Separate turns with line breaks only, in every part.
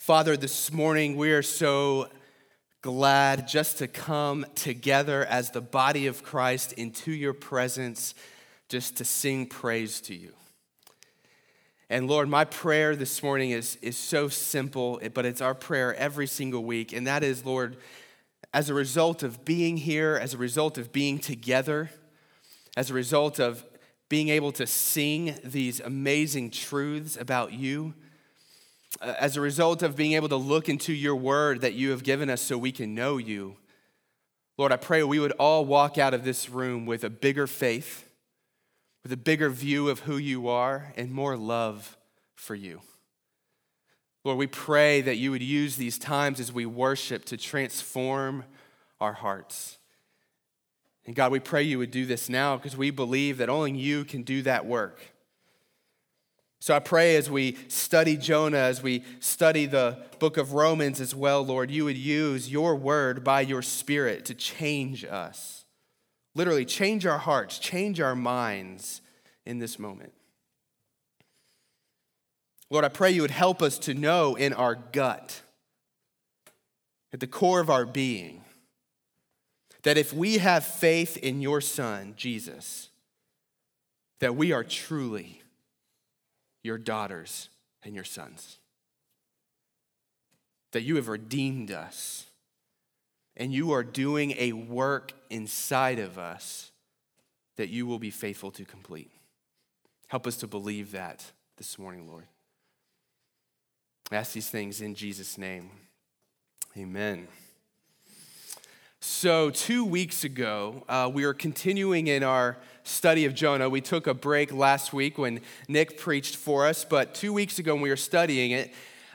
Father, this morning we are so glad just to come together as the body of Christ into your presence, just to sing praise to you. And Lord, my prayer this morning is, is so simple, but it's our prayer every single week. And that is, Lord, as a result of being here, as a result of being together, as a result of being able to sing these amazing truths about you, Uh, as a result of being able to look into your word that you have given us so we can know you, Lord, I pray we would all walk out of this room with a bigger faith with a bigger view of who you are and more love for you. Lord, we pray that you would use these times as we worship to transform our hearts. And God, we pray you would do this now because we believe that only you can do that work. So I pray as we study Jonah, as we study the book of Romans as well, Lord, you would use your word by your spirit to change us. Literally, change our hearts, change our minds in this moment. Lord, I pray you would help us to know in our gut, at the core of our being, that if we have faith in your Son, Jesus, that we are truly your daughters and your sons. That you have redeemed us and you are doing a work inside of us that you will be faithful to complete. Help us to believe that this morning, Lord. I ask these things in Jesus' name. Amen. So, two weeks ago, uh, we were continuing in our study of Jonah. We took a break last week when Nick preached for us, but two weeks ago, when we were studying it,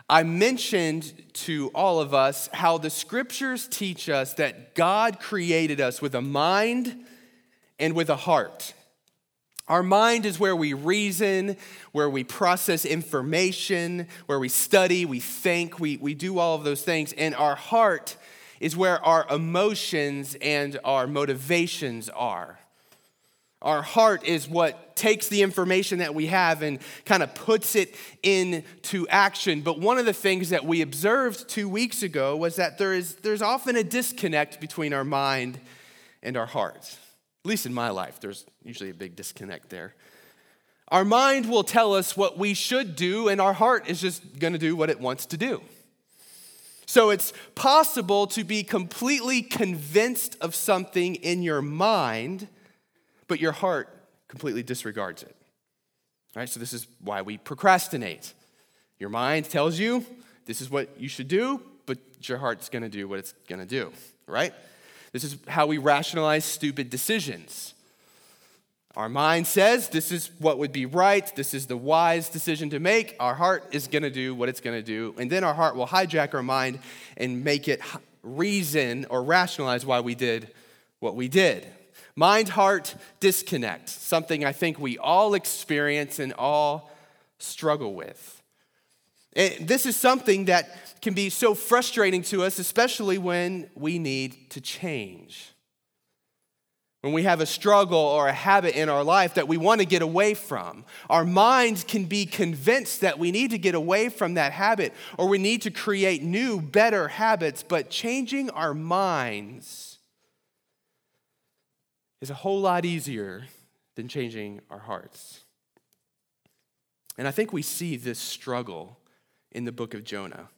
I mentioned to all of us how the scriptures teach us that God created us with a mind and with a heart. Our mind is where we reason, where we process information, where we study, we think, we, we do all of those things. And our heart is where our emotions and our motivations are. Our heart is what takes the information that we have and kind of puts it into action. But one of the things that we observed two weeks ago was that there is, there's often a disconnect between our mind and our heart. At least in my life, there's usually a big disconnect there. Our mind will tell us what we should do, and our heart is just going to do what it wants to do. So it's possible to be completely convinced of something in your mind but your heart completely disregards it. All right, so this is why we procrastinate. Your mind tells you this is what you should do, but your heart's gonna do what it's gonna do, right? This is how we rationalize stupid decisions. Our mind says this is what would be right, this is the wise decision to make. Our heart is gonna do what it's gonna do, and then our heart will hijack our mind and make it reason or rationalize why we did what we did. Mind heart disconnect, something I think we all experience and all struggle with. And this is something that can be so frustrating to us, especially when we need to change. When we have a struggle or a habit in our life that we want to get away from, our minds can be convinced that we need to get away from that habit or we need to create new, better habits, but changing our minds is a whole lot easier than changing our hearts. And I think we see this struggle in the book of Jonah.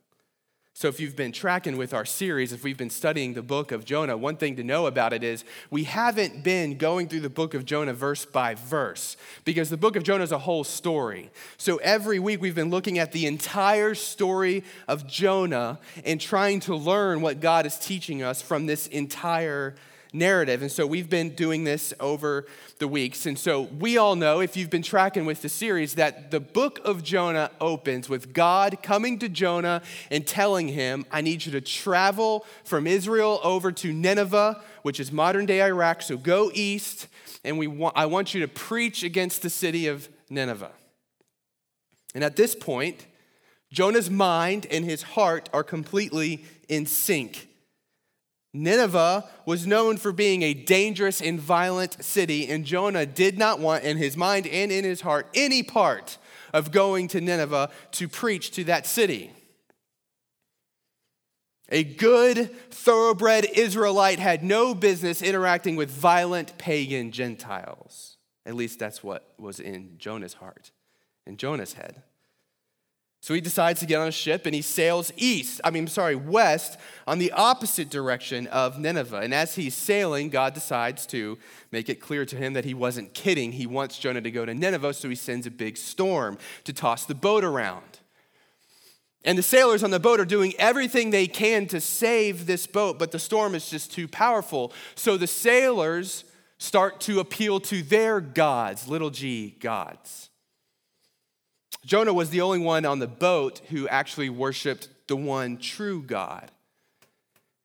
So, if you've been tracking with our series, if we've been studying the book of Jonah, one thing to know about it is we haven't been going through the book of Jonah verse by verse because the book of Jonah is a whole story. So, every week we've been looking at the entire story of Jonah and trying to learn what God is teaching us from this entire narrative. And so we've been doing this over the weeks. And so we all know, if you've been tracking with the series, that the book of Jonah opens with God coming to Jonah and telling him, I need you to travel from Israel over to Nineveh, which is modern day Iraq. So go east, and we want, I want you to preach against the city of Nineveh. And at this point, Jonah's mind and his heart are completely in sync. Nineveh was known for being a dangerous and violent city, and Jonah did not want, in his mind and in his heart, any part of going to Nineveh to preach to that city. A good, thoroughbred Israelite had no business interacting with violent pagan Gentiles. At least that's what was in Jonah's heart, in Jonah's head. So he decides to get on a ship and he sails east, I mean, sorry, west, on the opposite direction of Nineveh. And as he's sailing, God decides to make it clear to him that he wasn't kidding. He wants Jonah to go to Nineveh, so he sends a big storm to toss the boat around. And the sailors on the boat are doing everything they can to save this boat, but the storm is just too powerful. So the sailors start to appeal to their gods, little g gods. Jonah was the only one on the boat who actually worshiped the one true God.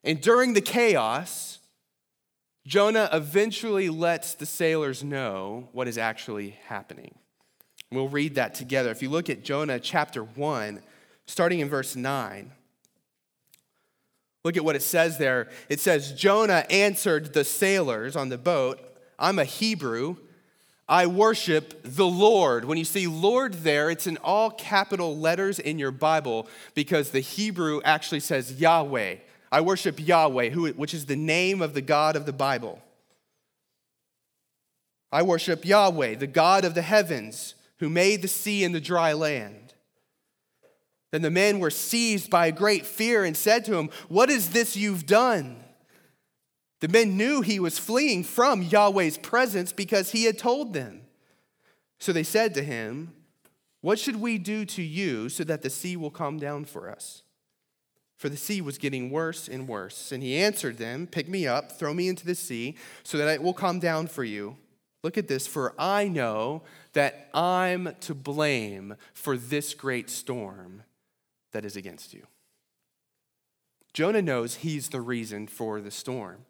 And during the chaos, Jonah eventually lets the sailors know what is actually happening. We'll read that together. If you look at Jonah chapter 1, starting in verse 9, look at what it says there. It says, Jonah answered the sailors on the boat, I'm a Hebrew I worship the Lord. When you see Lord there, it's in all capital letters in your Bible because the Hebrew actually says Yahweh. I worship Yahweh, who, which is the name of the God of the Bible. I worship Yahweh, the God of the heavens, who made the sea and the dry land. Then the men were seized by a great fear and said to him, What is this you've done? The men knew he was fleeing from Yahweh's presence because he had told them. So they said to him, What should we do to you so that the sea will calm down for us? For the sea was getting worse and worse. And he answered them, Pick me up, throw me into the sea, so that it will calm down for you. Look at this, for I know that I'm to blame for this great storm that is against you. Jonah knows he's the reason for the storm.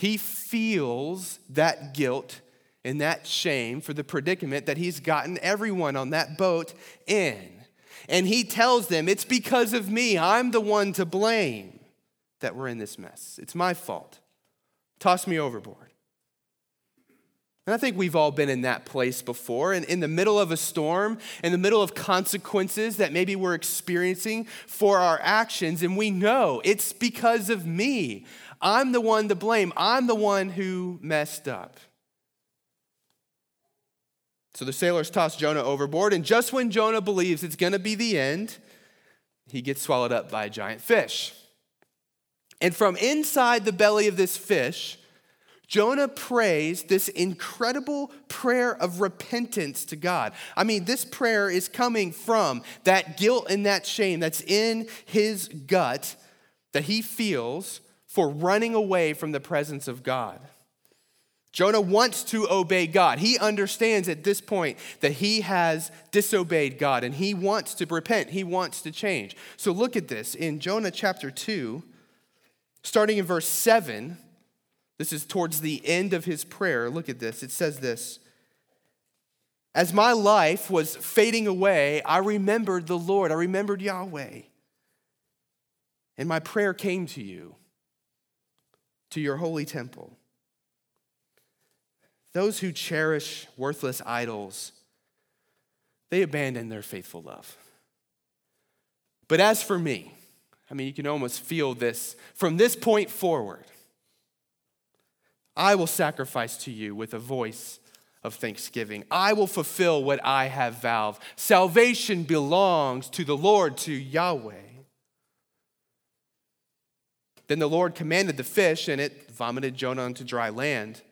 He feels that guilt and that shame for the predicament that he's gotten everyone on that boat in. And he tells them, It's because of me. I'm the one to blame that we're in this mess. It's my fault. Toss me overboard. And I think we've all been in that place before, and in the middle of a storm, in the middle of consequences that maybe we're experiencing for our actions, and we know it's because of me. I'm the one to blame. I'm the one who messed up. So the sailors toss Jonah overboard, and just when Jonah believes it's going to be the end, he gets swallowed up by a giant fish. And from inside the belly of this fish, Jonah prays this incredible prayer of repentance to God. I mean, this prayer is coming from that guilt and that shame that's in his gut that he feels for running away from the presence of God. Jonah wants to obey God. He understands at this point that he has disobeyed God and he wants to repent. He wants to change. So look at this in Jonah chapter 2, starting in verse 7. This is towards the end of his prayer. Look at this. It says this As my life was fading away, I remembered the Lord, I remembered Yahweh, and my prayer came to you to your holy temple. Those who cherish worthless idols, they abandon their faithful love. But as for me, I mean, you can almost feel this from this point forward. I will sacrifice to you with a voice of thanksgiving. I will fulfill what I have vowed. Salvation belongs to the Lord, to Yahweh. Then the Lord commanded the fish, and it vomited Jonah onto dry land.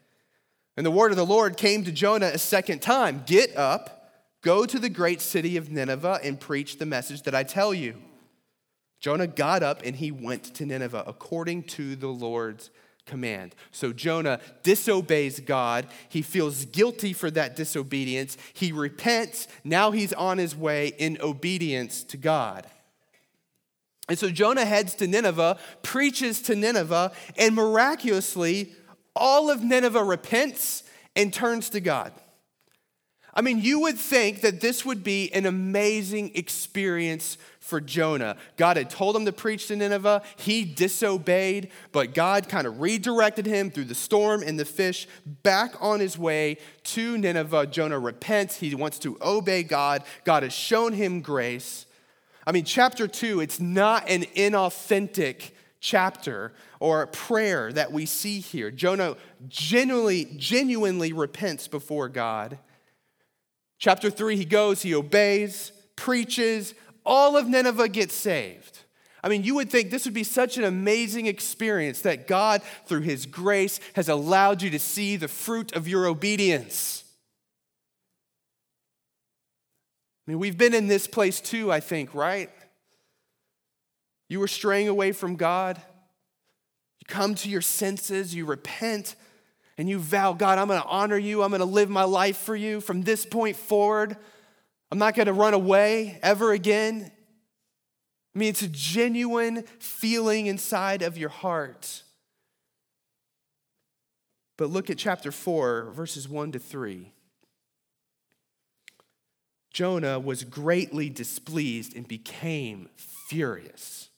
And the word of the Lord came to Jonah a second time Get up, go to the great city of Nineveh, and preach the message that I tell you. Jonah got up and he went to Nineveh according to the Lord's command. So Jonah disobeys God. He feels guilty for that disobedience. He repents. Now he's on his way in obedience to God. And so Jonah heads to Nineveh, preaches to Nineveh, and miraculously, all of Nineveh repents and turns to God. I mean, you would think that this would be an amazing experience for Jonah. God had told him to preach to Nineveh. He disobeyed, but God kind of redirected him through the storm and the fish back on his way to Nineveh. Jonah repents. He wants to obey God. God has shown him grace. I mean, chapter two, it's not an inauthentic chapter or prayer that we see here. Jonah genuinely, genuinely repents before God. Chapter three, he goes, he obeys, preaches, all of Nineveh gets saved. I mean, you would think this would be such an amazing experience that God, through His grace, has allowed you to see the fruit of your obedience. I mean, we've been in this place too, I think, right? You were straying away from God. You come to your senses, you repent, and you vow, God, I'm going to honor you. I'm going to live my life for you from this point forward. I'm not going to run away ever again. I mean, it's a genuine feeling inside of your heart. But look at chapter 4, verses 1 to 3. Jonah was greatly displeased and became furious.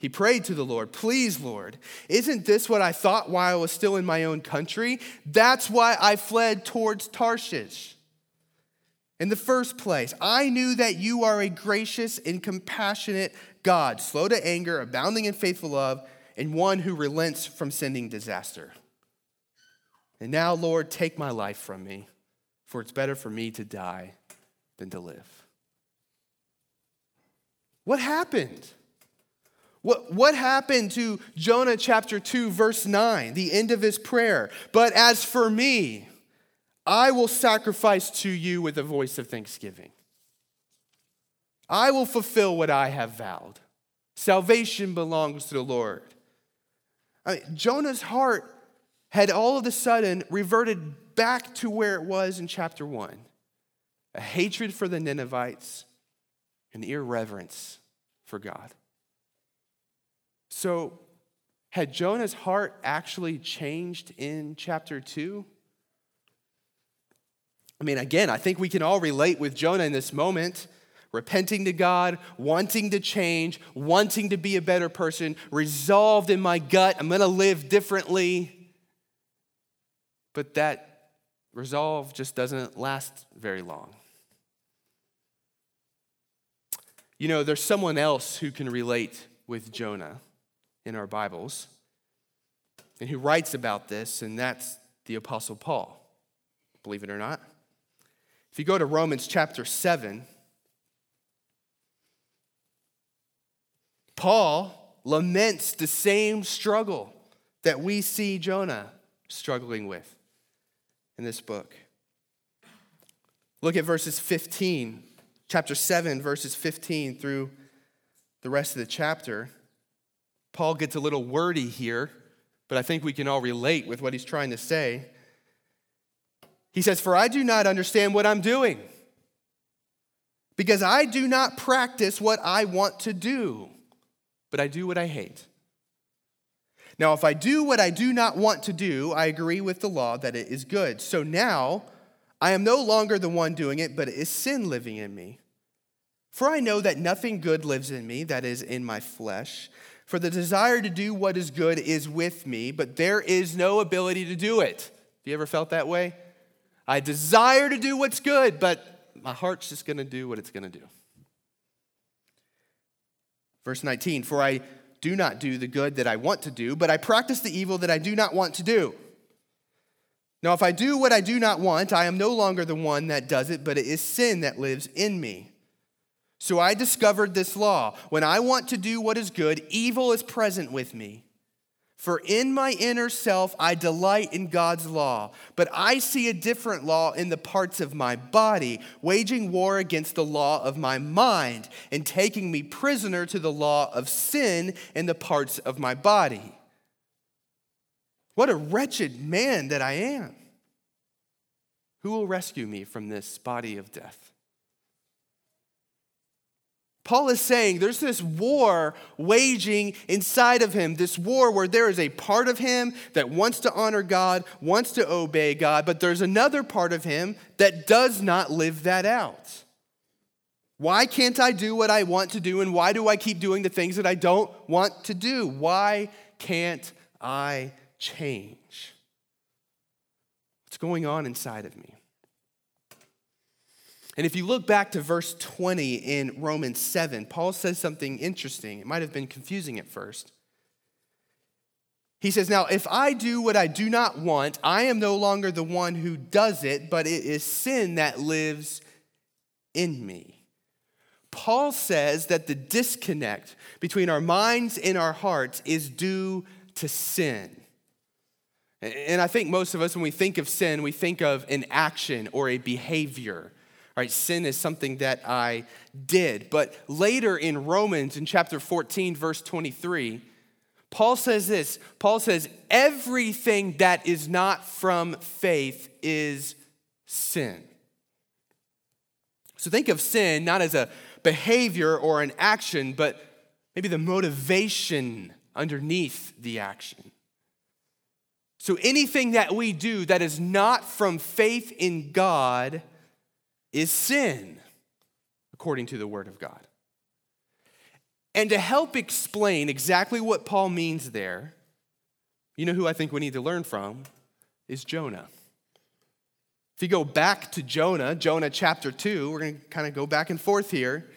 He prayed to the Lord, Please, Lord, isn't this what I thought while I was still in my own country? That's why I fled towards Tarshish. In the first place, I knew that you are a gracious and compassionate God, slow to anger, abounding in faithful love, and one who relents from sending disaster. And now, Lord, take my life from me for it's better for me to die than to live. What happened? What, what happened to Jonah chapter 2, verse 9, the end of his prayer? But as for me, I will sacrifice to you with a voice of thanksgiving. I will fulfill what I have vowed. Salvation belongs to the Lord. I mean, Jonah's heart had all of a sudden reverted back to where it was in chapter 1 a hatred for the Ninevites, an irreverence for God. So, had Jonah's heart actually changed in chapter 2? I mean, again, I think we can all relate with Jonah in this moment. Repenting to God, wanting to change, wanting to be a better person, resolved in my gut, I'm gonna live differently. But that resolve just doesn't last very long. You know, there's someone else who can relate with Jonah in our Bibles and who writes about this, and that's the Apostle Paul, believe it or not. If you go to Romans chapter 7, Paul laments the same struggle that we see Jonah struggling with in this book. Look at verses 15, chapter 7, verses 15 through the rest of the chapter. Paul gets a little wordy here, but I think we can all relate with what he's trying to say. He says, For I do not understand what I'm doing, because I do not practice what I want to do, but I do what I hate. Now, if I do what I do not want to do, I agree with the law that it is good. So now I am no longer the one doing it, but it is sin living in me. For I know that nothing good lives in me, that is, in my flesh. For the desire to do what is good is with me, but there is no ability to do it. Have you ever felt that way? I desire to do what's good, but my heart's just going to do what it's going to do. Verse 19, for I do not do the good that I want to do, but I practice the evil that I do not want to do. Now, if I do what I do not want, I am no longer the one that does it, but it is sin that lives in me. So I discovered this law. When I want to do what is good, evil is present with me. For in my inner self I delight in God's law, but I see a different law in the parts of my body, waging war against the law of my mind, and taking me prisoner to the law of sin in the parts of my body. What a wretched man that I am! Who will rescue me from this body of death? Paul is saying there's this war waging inside of him, this war where there is a part of him that wants to honor God, wants to obey God, but there's another part of him that does not live that out. Why can't I do what I want to do, and why do I keep doing the things that I don't want to do? Why can't I change? What's going on inside of me? And if you look back to verse 20 in Romans 7, Paul says something interesting. It might have been confusing at first. He says, Now, if I do what I do not want, I am no longer the one who does it, but it is sin that lives in me. Paul says that the disconnect between our minds and our hearts is due to sin. And I think most of us, when we think of sin, we think of an action or a behavior. Right? Sin is something that I did. But later in Romans, in chapter 14, verse 23, Paul says this Paul says, everything that is not from faith is sin. So think of sin not as a behavior or an action, but maybe the motivation underneath the action. So anything that we do that is not from faith in God is sin, according to the Word of God. And to help explain exactly what Paul means there, you know who I think we need to learn from is Jonah. If you go back to Jonah, Jonah chapter 2, we're going to kind of go back and forth here.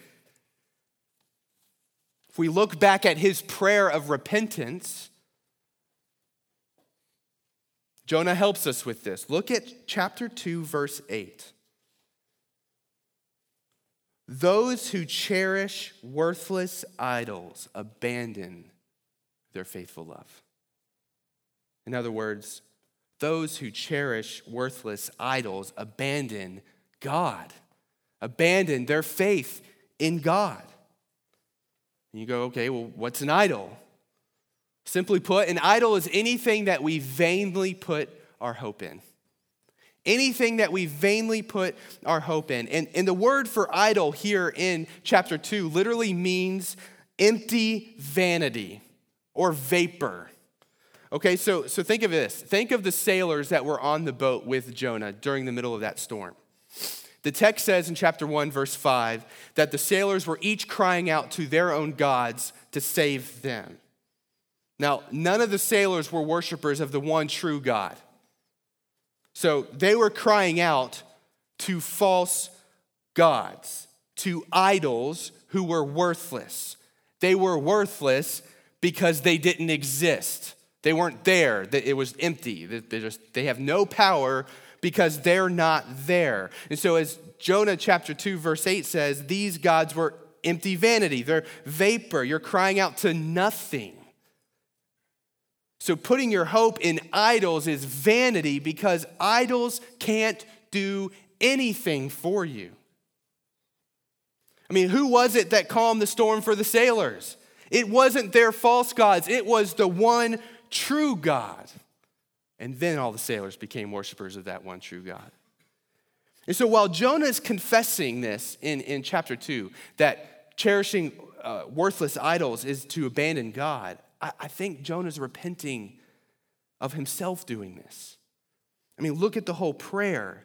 If we look back at his prayer of repentance, Jonah helps us with this. Look at chapter 2, verse 8. Those who cherish worthless idols abandon their faithful love. In other words, those who cherish worthless idols abandon God, abandon their faith in God. And you go, okay, well, what's an idol? Simply put, an idol is anything that we vainly put our hope in anything that we vainly put our hope in. And, and the word for idol here in chapter 2 literally means empty vanity or vapor. Okay, so, so think of this. Think of the sailors that were on the boat with Jonah during the middle of that storm. The text says in chapter 1, verse 5, that the sailors were each crying out to their own gods to save them. Now, none of the sailors were worshipers of the one true God. So they were crying out to false gods, to idols who were worthless. They were worthless because they didn't exist. They weren't there. It was empty. They, just, they have no power because they're not there. And so, as Jonah chapter 2, verse 8 says, these gods were empty vanity. They're vapor. You're crying out to nothing. So, putting your hope in idols is vanity because idols can't do anything for you. I mean, who was it that calmed the storm for the sailors? It wasn't their false gods, it was the one true God. And then all the sailors became worshipers of that one true God. And so while Jonah is confessing this in, in chapter 2, that cherishing uh, worthless idols is to abandon God, I, I think Jonah's repenting of himself doing this. I mean, look at the whole prayer.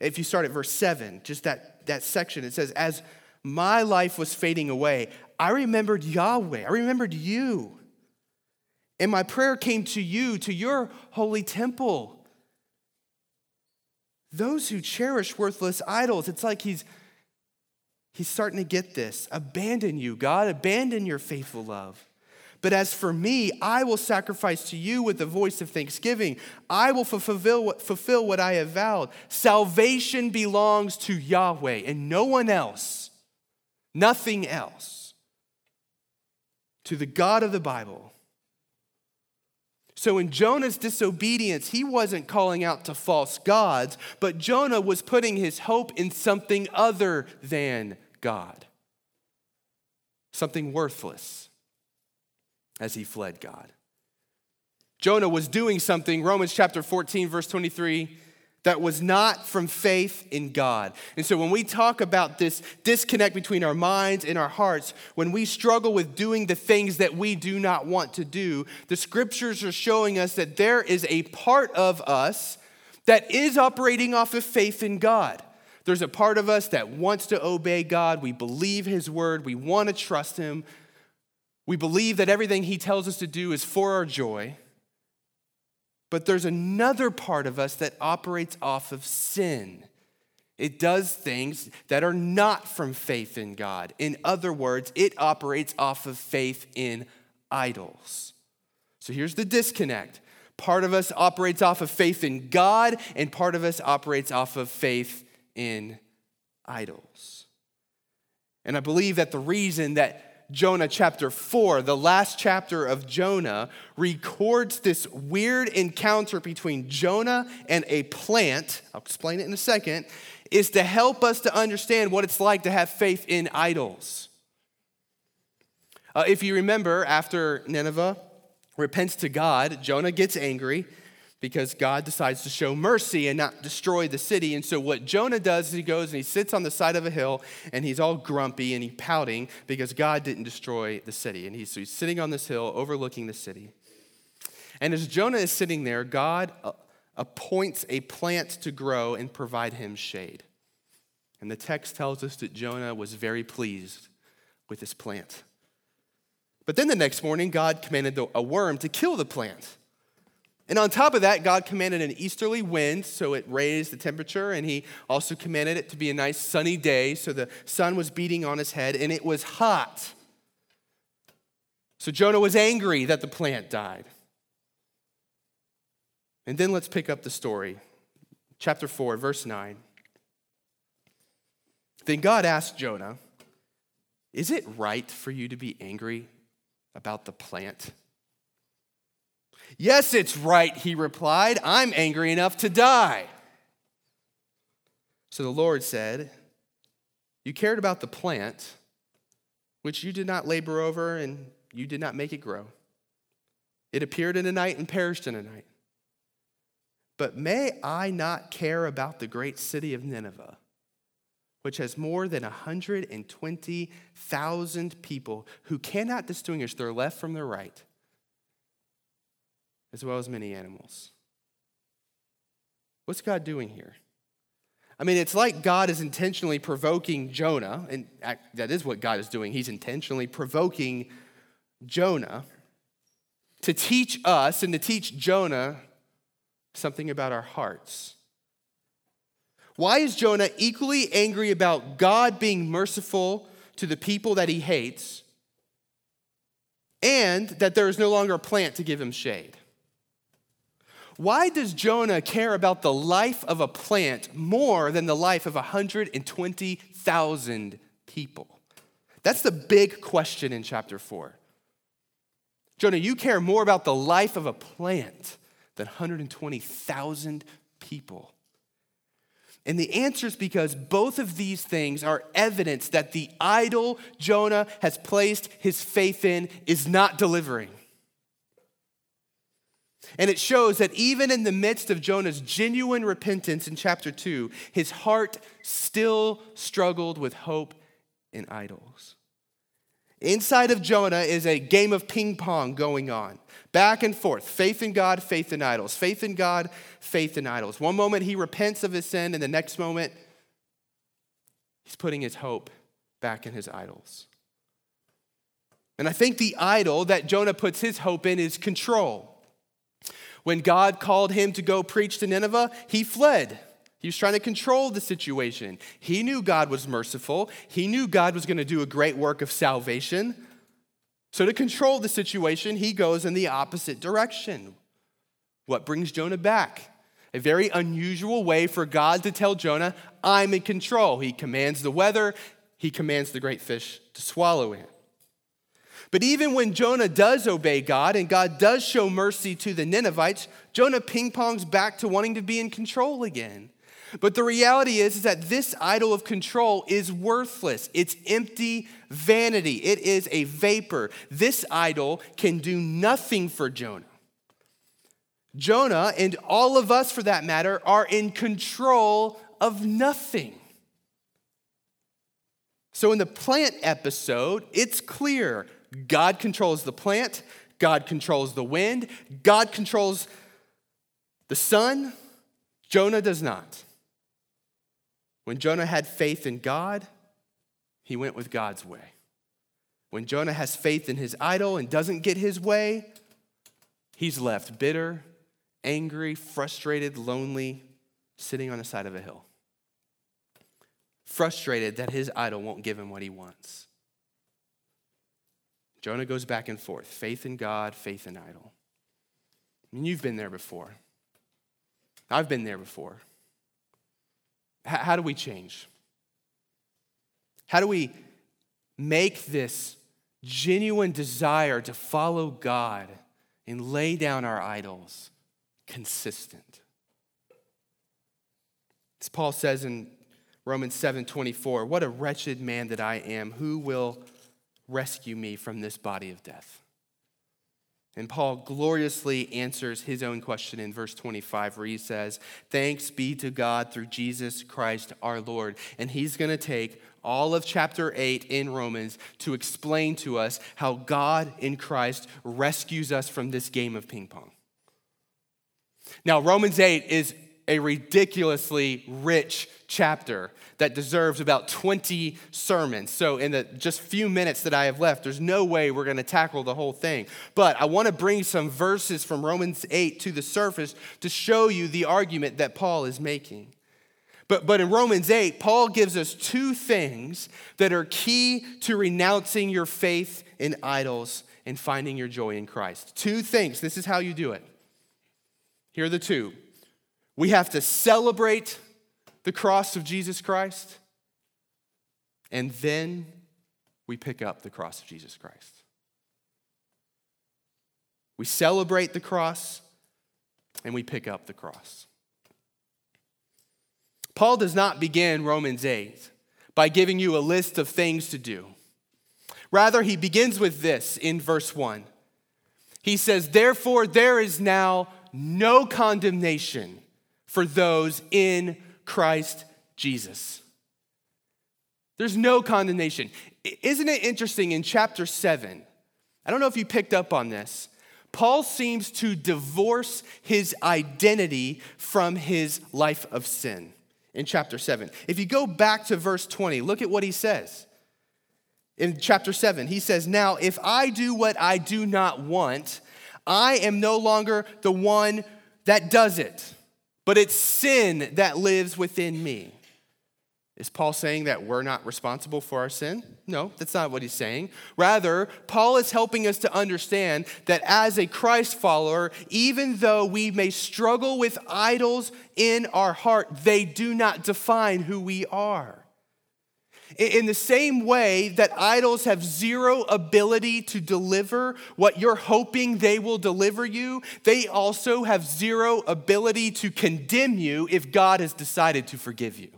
If you start at verse 7, just that, that section, it says, As my life was fading away, I remembered Yahweh, I remembered you. And my prayer came to you, to your holy temple. Those who cherish worthless idols, it's like he's he's starting to get this. Abandon you, God, abandon your faithful love. But as for me, I will sacrifice to you with the voice of thanksgiving. I will fulfill what, fulfill what I have vowed. Salvation belongs to Yahweh and no one else, nothing else, to the God of the Bible. So, in Jonah's disobedience, he wasn't calling out to false gods, but Jonah was putting his hope in something other than God, something worthless as he fled God. Jonah was doing something, Romans chapter 14, verse 23, that was not from faith in God. And so when we talk about this disconnect between our minds and our hearts, when we struggle with doing the things that we do not want to do, the scriptures are showing us that there is a part of us that is operating off of faith in God. There's a part of us that wants to obey God. We believe His word. We want to trust Him. We believe that everything He tells us to do is for our joy. But there's another part of us that operates off of sin. It does things that are not from faith in God. In other words, it operates off of faith in idols. So here's the disconnect part of us operates off of faith in God, and part of us operates off of faith in idols. And I believe that the reason that Jonah chapter 4, the last chapter of Jonah, records this weird encounter between Jonah and a plant. I'll explain it in a second. Is to help us to understand what it's like to have faith in idols. Uh, if you remember, after Nineveh repents to God, Jonah gets angry because God decides to show mercy and not destroy the city. And so, what Jonah does is he goes and he sits on the side of a hill and he's all grumpy and he's pouting because God didn't destroy the city. And he's, so he's sitting on this hill overlooking the city. And as Jonah is sitting there, God uh, appoints a plant to grow and provide him shade. And the text tells us that Jonah was very pleased with this plant. But then the next morning, God commanded a worm to kill the plant. And on top of that, God commanded an easterly wind, so it raised the temperature, and He also commanded it to be a nice sunny day, so the sun was beating on his head, and it was hot. So Jonah was angry that the plant died. And then let's pick up the story. Chapter 4, verse 9. Then God asked Jonah, Is it right for you to be angry about the plant? Yes, it's right, he replied. I'm angry enough to die. So the Lord said, You cared about the plant, which you did not labor over, and you did not make it grow. It appeared in a night and perished in a night. But may I not care about the great city of Nineveh, which has more than 120,000 people who cannot distinguish their left from their right? As well as many animals. What's God doing here? I mean, it's like God is intentionally provoking Jonah, and that is what God is doing. He's intentionally provoking Jonah to teach us and to teach Jonah something about our hearts. Why is Jonah equally angry about God being merciful to the people that he hates and that there is no longer a plant to give him shade? Why does Jonah care about the life of a plant more than the life of 120,000 people? That's the big question in chapter 4. Jonah, you care more about the life of a plant than 120,000 people. And the answer is because both of these things are evidence that the idol Jonah has placed his faith in is not delivering. And it shows that even in the midst of Jonah's genuine repentance in chapter 2, his heart still struggled with hope in idols. Inside of Jonah is a game of ping pong going on, back and forth faith in God, faith in idols, faith in God, faith in idols. One moment he repents of his sin, and the next moment he's putting his hope back in his idols. And I think the idol that Jonah puts his hope in is control. When God called him to go preach to Nineveh, he fled. He was trying to control the situation. He knew God was merciful, he knew God was going to do a great work of salvation. So, to control the situation, he goes in the opposite direction. What brings Jonah back? A very unusual way for God to tell Jonah, I'm in control. He commands the weather, he commands the great fish to swallow him. But even when Jonah does obey God and God does show mercy to the Ninevites, Jonah ping pongs back to wanting to be in control again. But the reality is, is that this idol of control is worthless. It's empty vanity. It is a vapor. This idol can do nothing for Jonah. Jonah, and all of us for that matter, are in control of nothing. So, in the plant episode, it's clear God controls the plant, God controls the wind, God controls the sun. Jonah does not. When Jonah had faith in God, he went with God's way. When Jonah has faith in his idol and doesn't get his way, he's left bitter, angry, frustrated, lonely, sitting on the side of a hill. frustrated that his idol won't give him what he wants. Jonah goes back and forth faith in God, faith in idol. I mean, you've been there before. I've been there before. H- how do we change? How do we make this genuine desire to follow God and lay down our idols consistent? As Paul says in Romans 7 24, what a wretched man that I am. Who will rescue me from this body of death? And Paul gloriously answers his own question in verse 25, where he says, Thanks be to God through Jesus Christ our Lord. And he's going to take all of chapter 8 in Romans to explain to us how God in Christ rescues us from this game of ping pong. Now, Romans 8 is a ridiculously rich chapter that deserves about 20 sermons. So, in the just few minutes that I have left, there's no way we're going to tackle the whole thing. But I want to bring some verses from Romans 8 to the surface to show you the argument that Paul is making. But, but in Romans 8, Paul gives us two things that are key to renouncing your faith in idols and finding your joy in Christ. Two things. This is how you do it. Here are the two we have to celebrate the cross of Jesus Christ, and then we pick up the cross of Jesus Christ. We celebrate the cross, and we pick up the cross. Paul does not begin Romans 8 by giving you a list of things to do. Rather, he begins with this in verse 1. He says, Therefore, there is now no condemnation for those in Christ Jesus. There's no condemnation. Isn't it interesting in chapter 7? I don't know if you picked up on this. Paul seems to divorce his identity from his life of sin in chapter 7. If you go back to verse 20, look at what he says. In chapter 7, he says, Now, if I do what I do not want, I am no longer the one that does it but it's sin that lives within me. Is Paul saying that we're not responsible for our sin? No, that's not what he's saying. Rather, Paul is helping us to understand that as a Christ follower, even though we may struggle with idols in our heart, they do not define who we are. In the same way that idols have zero ability to deliver what you're hoping they will deliver you, they also have zero ability to condemn you if God has decided to forgive you.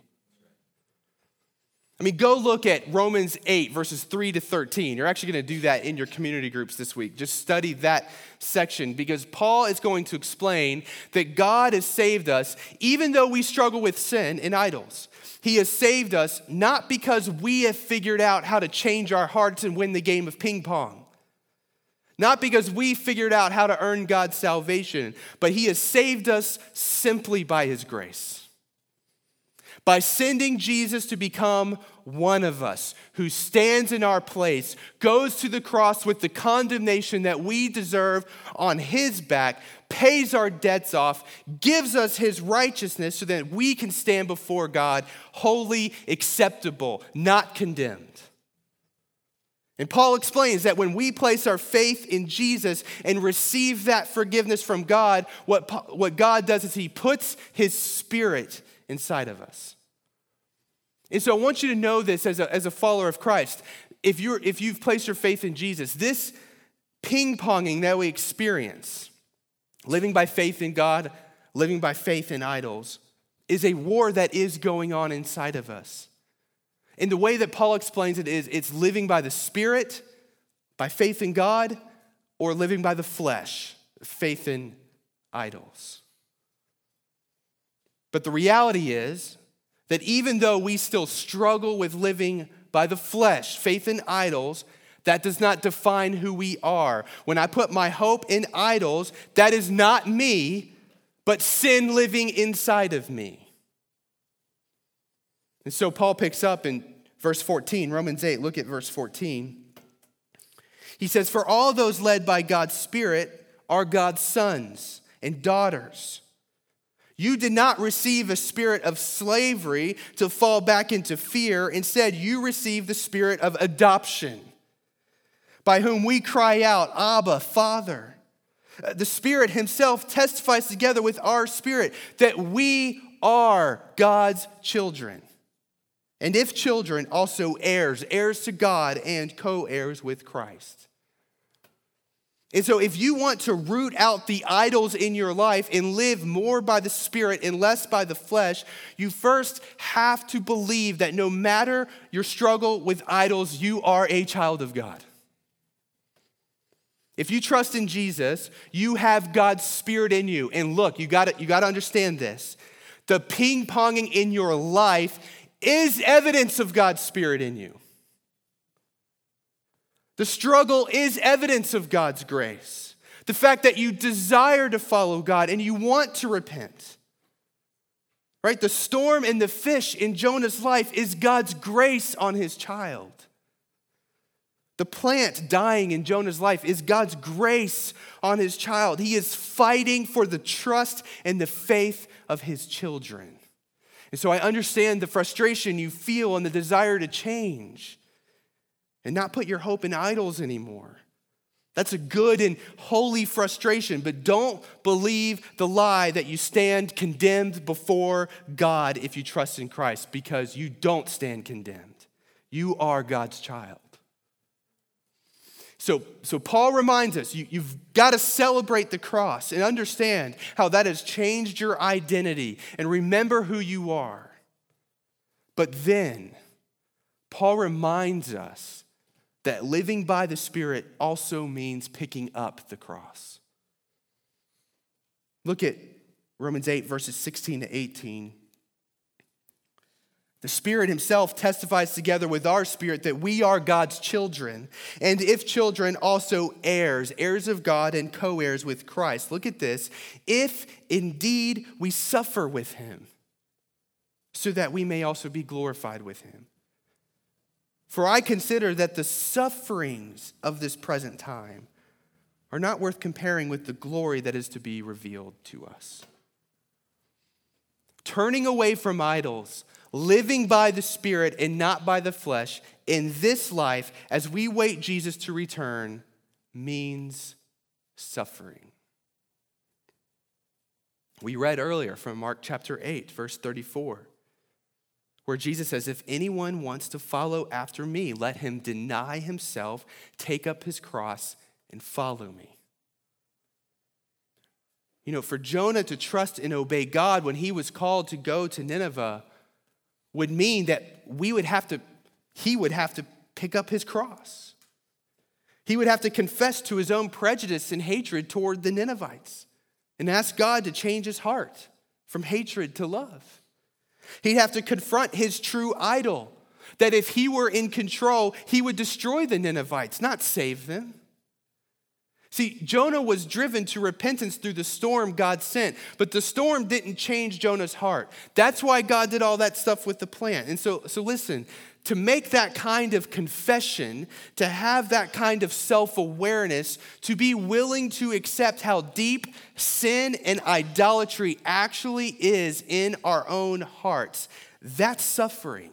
I mean, go look at Romans 8, verses 3 to 13. You're actually going to do that in your community groups this week. Just study that section because Paul is going to explain that God has saved us even though we struggle with sin and idols. He has saved us not because we have figured out how to change our hearts and win the game of ping pong. Not because we figured out how to earn God's salvation, but He has saved us simply by His grace. By sending Jesus to become one of us who stands in our place, goes to the cross with the condemnation that we deserve on His back, pays our debts off, gives us his righteousness so that we can stand before God holy, acceptable, not condemned. And Paul explains that when we place our faith in Jesus and receive that forgiveness from God, what, what God does is he puts his spirit inside of us. And so I want you to know this as a, as a follower of Christ. If, you're, if you've placed your faith in Jesus, this ping ponging that we experience, living by faith in God, living by faith in idols, is a war that is going on inside of us. And the way that Paul explains it is it's living by the Spirit, by faith in God, or living by the flesh, faith in idols. But the reality is that even though we still struggle with living by the flesh, faith in idols, that does not define who we are. When I put my hope in idols, that is not me, but sin living inside of me. And so Paul picks up in verse 14, Romans 8, look at verse 14. He says, For all those led by God's Spirit are God's sons and daughters. You did not receive a spirit of slavery to fall back into fear. Instead, you received the spirit of adoption, by whom we cry out, Abba, Father. Uh, the Spirit Himself testifies together with our spirit that we are God's children. And if children, also heirs, heirs to God and co heirs with Christ. And so, if you want to root out the idols in your life and live more by the Spirit and less by the flesh, you first have to believe that no matter your struggle with idols, you are a child of God. If you trust in Jesus, you have God's Spirit in you. And look, you got you to understand this. The ping ponging in your life is evidence of God's Spirit in you. The struggle is evidence of God's grace. The fact that you desire to follow God and you want to repent. Right? The storm and the fish in Jonah's life is God's grace on his child. The plant dying in Jonah's life is God's grace on his child. He is fighting for the trust and the faith of his children. And so I understand the frustration you feel and the desire to change and not put your hope in idols anymore. That's a good and holy frustration, but don't believe the lie that you stand condemned before God if you trust in Christ, because you don't stand condemned. You are God's child. So, so Paul reminds us you, you've got to celebrate the cross and understand how that has changed your identity and remember who you are. But then, Paul reminds us that living by the Spirit also means picking up the cross. Look at Romans 8, verses 16 to 18. The Spirit Himself testifies together with our spirit that we are God's children, and if children, also heirs, heirs of God and co heirs with Christ. Look at this. If indeed we suffer with Him, so that we may also be glorified with Him. For I consider that the sufferings of this present time are not worth comparing with the glory that is to be revealed to us. Turning away from idols, living by the Spirit and not by the flesh in this life as we wait Jesus to return means suffering. We read earlier from Mark chapter 8, verse 34 where Jesus says, If anyone wants to follow after me, let him deny himself, take up his cross, and follow me. You know, for Jonah to trust and obey God when he was called to go to Nineveh would mean that we would have to, he would have to pick up his cross. He would have to confess to his own prejudice and hatred toward the Ninevites and ask God to change his heart from hatred to love. He'd have to confront his true idol, that if he were in control, he would destroy the Ninevites, not save them. See, Jonah was driven to repentance through the storm God sent, but the storm didn't change Jonah's heart. That's why God did all that stuff with the plant. And so, so listen, to make that kind of confession, to have that kind of self awareness, to be willing to accept how deep sin and idolatry actually is in our own hearts, that's suffering.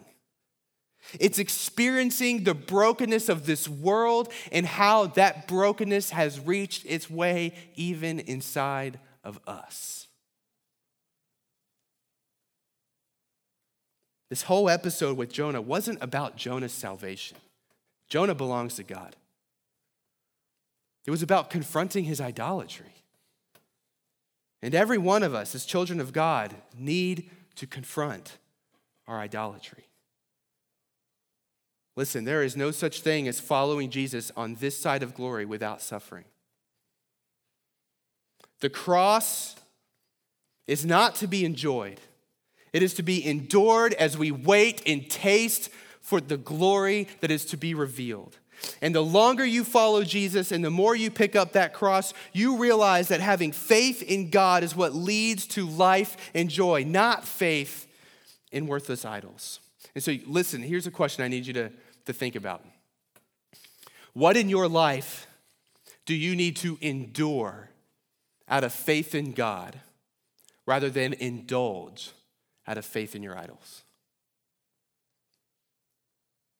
It's experiencing the brokenness of this world and how that brokenness has reached its way even inside of us. This whole episode with Jonah wasn't about Jonah's salvation. Jonah belongs to God. It was about confronting his idolatry. And every one of us, as children of God, need to confront our idolatry. Listen, there is no such thing as following Jesus on this side of glory without suffering. The cross is not to be enjoyed, it is to be endured as we wait and taste for the glory that is to be revealed. And the longer you follow Jesus and the more you pick up that cross, you realize that having faith in God is what leads to life and joy, not faith in worthless idols. And so, listen, here's a question I need you to, to think about. What in your life do you need to endure out of faith in God rather than indulge out of faith in your idols?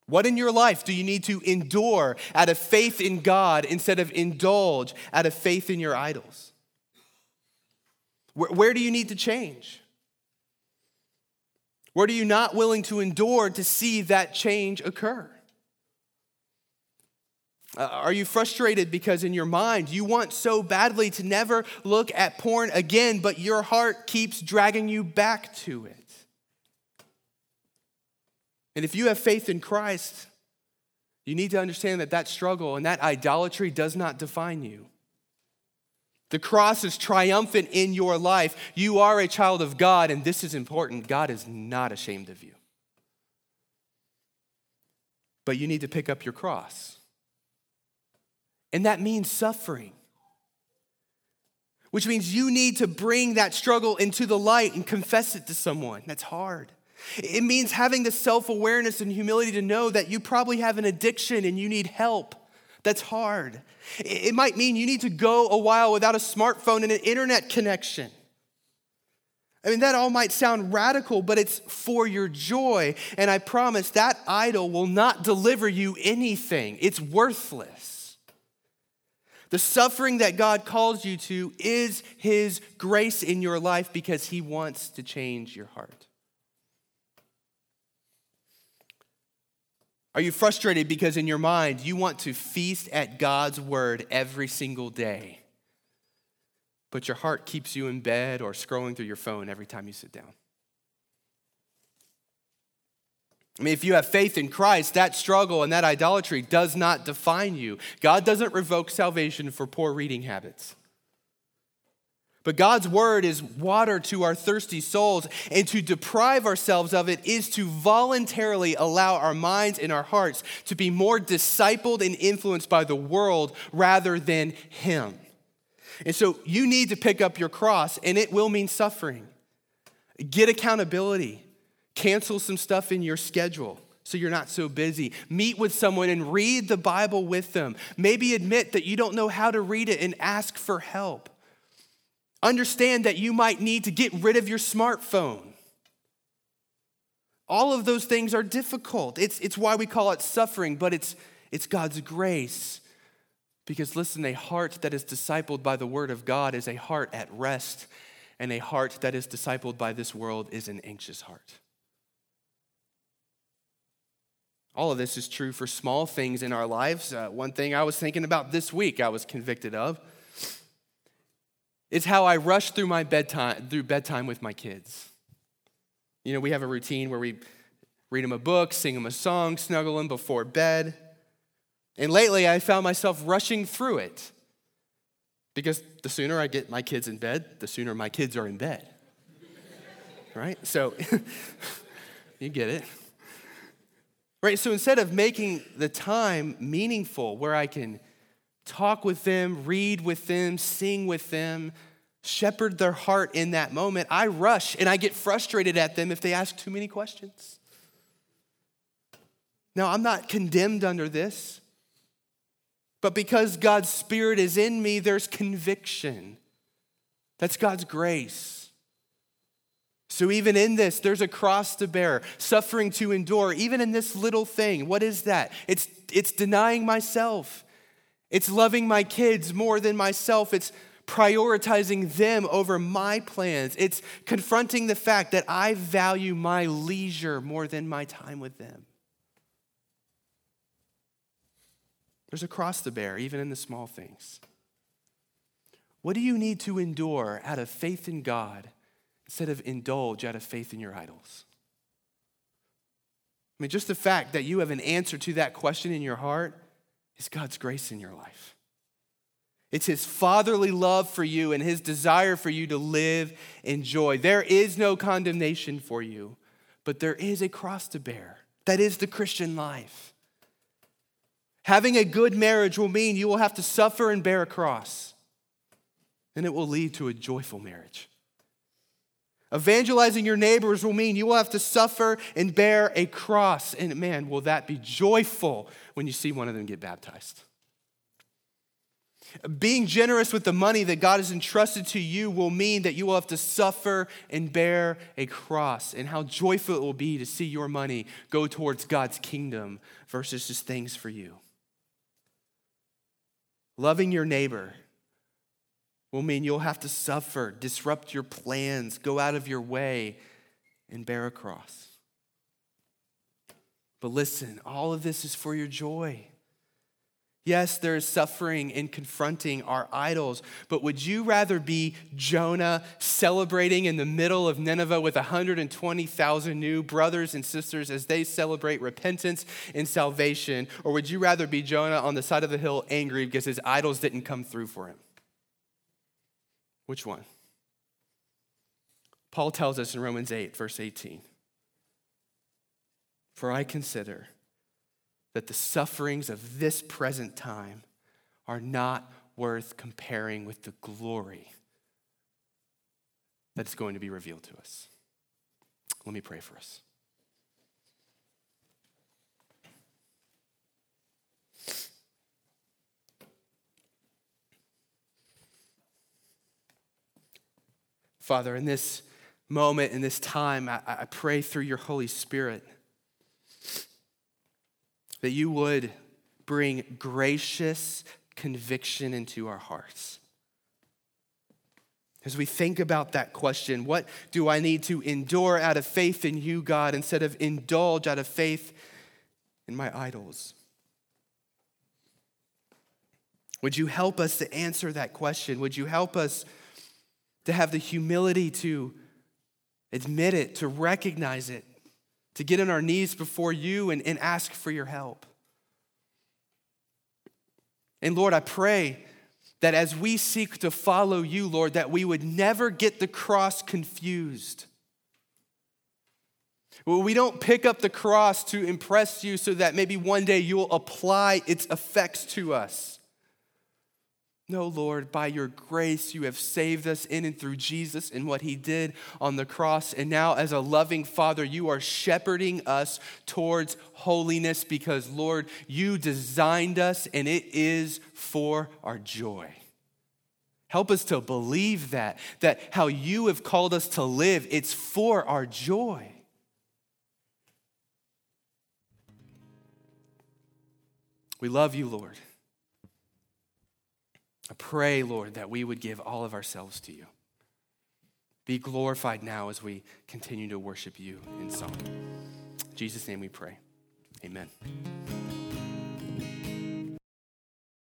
What in your life do you need to endure out of faith in God instead of indulge out of faith in your idols? Where, where do you need to change? What are you not willing to endure to see that change occur? Uh, are you frustrated because in your mind you want so badly to never look at porn again, but your heart keeps dragging you back to it? And if you have faith in Christ, you need to understand that that struggle and that idolatry does not define you. The cross is triumphant in your life. You are a child of God, and this is important. God is not ashamed of you. But you need to pick up your cross. And that means suffering, which means you need to bring that struggle into the light and confess it to someone. That's hard. It means having the self awareness and humility to know that you probably have an addiction and you need help. That's hard. It might mean you need to go a while without a smartphone and an internet connection. I mean, that all might sound radical, but it's for your joy. And I promise that idol will not deliver you anything, it's worthless. The suffering that God calls you to is His grace in your life because He wants to change your heart. Are you frustrated because in your mind you want to feast at God's word every single day, but your heart keeps you in bed or scrolling through your phone every time you sit down? I mean, if you have faith in Christ, that struggle and that idolatry does not define you. God doesn't revoke salvation for poor reading habits. But God's word is water to our thirsty souls, and to deprive ourselves of it is to voluntarily allow our minds and our hearts to be more discipled and influenced by the world rather than Him. And so you need to pick up your cross, and it will mean suffering. Get accountability, cancel some stuff in your schedule so you're not so busy. Meet with someone and read the Bible with them. Maybe admit that you don't know how to read it and ask for help. Understand that you might need to get rid of your smartphone. All of those things are difficult. It's, it's why we call it suffering, but it's, it's God's grace. Because listen, a heart that is discipled by the word of God is a heart at rest, and a heart that is discipled by this world is an anxious heart. All of this is true for small things in our lives. Uh, one thing I was thinking about this week, I was convicted of it's how I rush through my bedtime through bedtime with my kids. You know, we have a routine where we read them a book, sing them a song, snuggle them before bed. And lately I found myself rushing through it. Because the sooner I get my kids in bed, the sooner my kids are in bed. right? So you get it. Right? So instead of making the time meaningful where I can talk with them, read with them, sing with them, shepherd their heart in that moment, I rush and I get frustrated at them if they ask too many questions. Now, I'm not condemned under this, but because God's Spirit is in me, there's conviction. That's God's grace. So, even in this, there's a cross to bear, suffering to endure, even in this little thing. What is that? It's, it's denying myself, it's loving my kids more than myself. It's prioritizing them over my plans. It's confronting the fact that I value my leisure more than my time with them. There's a cross to bear, even in the small things. What do you need to endure out of faith in God instead of indulge out of faith in your idols? I mean, just the fact that you have an answer to that question in your heart is God's grace in your life. It's His fatherly love for you and His desire for you to live in joy. There is no condemnation for you, but there is a cross to bear. That is the Christian life. Having a good marriage will mean you will have to suffer and bear a cross, and it will lead to a joyful marriage. Evangelizing your neighbors will mean you will have to suffer and bear a cross. And man, will that be joyful when you see one of them get baptized. Being generous with the money that God has entrusted to you will mean that you will have to suffer and bear a cross. And how joyful it will be to see your money go towards God's kingdom versus just things for you. Loving your neighbor will mean you'll have to suffer, disrupt your plans, go out of your way, and bear a cross. But listen, all of this is for your joy. Yes, there is suffering in confronting our idols, but would you rather be Jonah celebrating in the middle of Nineveh with 120,000 new brothers and sisters as they celebrate repentance and salvation? Or would you rather be Jonah on the side of the hill angry because his idols didn't come through for him? Which one? Paul tells us in Romans 8, verse 18 For I consider that the sufferings of this present time are not worth comparing with the glory that's going to be revealed to us. Let me pray for us. Father, in this moment, in this time, I, I pray through your Holy Spirit that you would bring gracious conviction into our hearts. As we think about that question, what do I need to endure out of faith in you, God, instead of indulge out of faith in my idols? Would you help us to answer that question? Would you help us to have the humility to admit it, to recognize it, to get on our knees before you and, and ask for your help. And Lord, I pray that as we seek to follow you, Lord, that we would never get the cross confused. Well, we don't pick up the cross to impress you so that maybe one day you'll apply its effects to us. No, Lord, by your grace, you have saved us in and through Jesus and what he did on the cross. And now, as a loving Father, you are shepherding us towards holiness because, Lord, you designed us and it is for our joy. Help us to believe that, that how you have called us to live, it's for our joy. We love you, Lord. I pray, Lord, that we would give all of ourselves to you. Be glorified now as we continue to worship you in song. In Jesus' name we pray. Amen.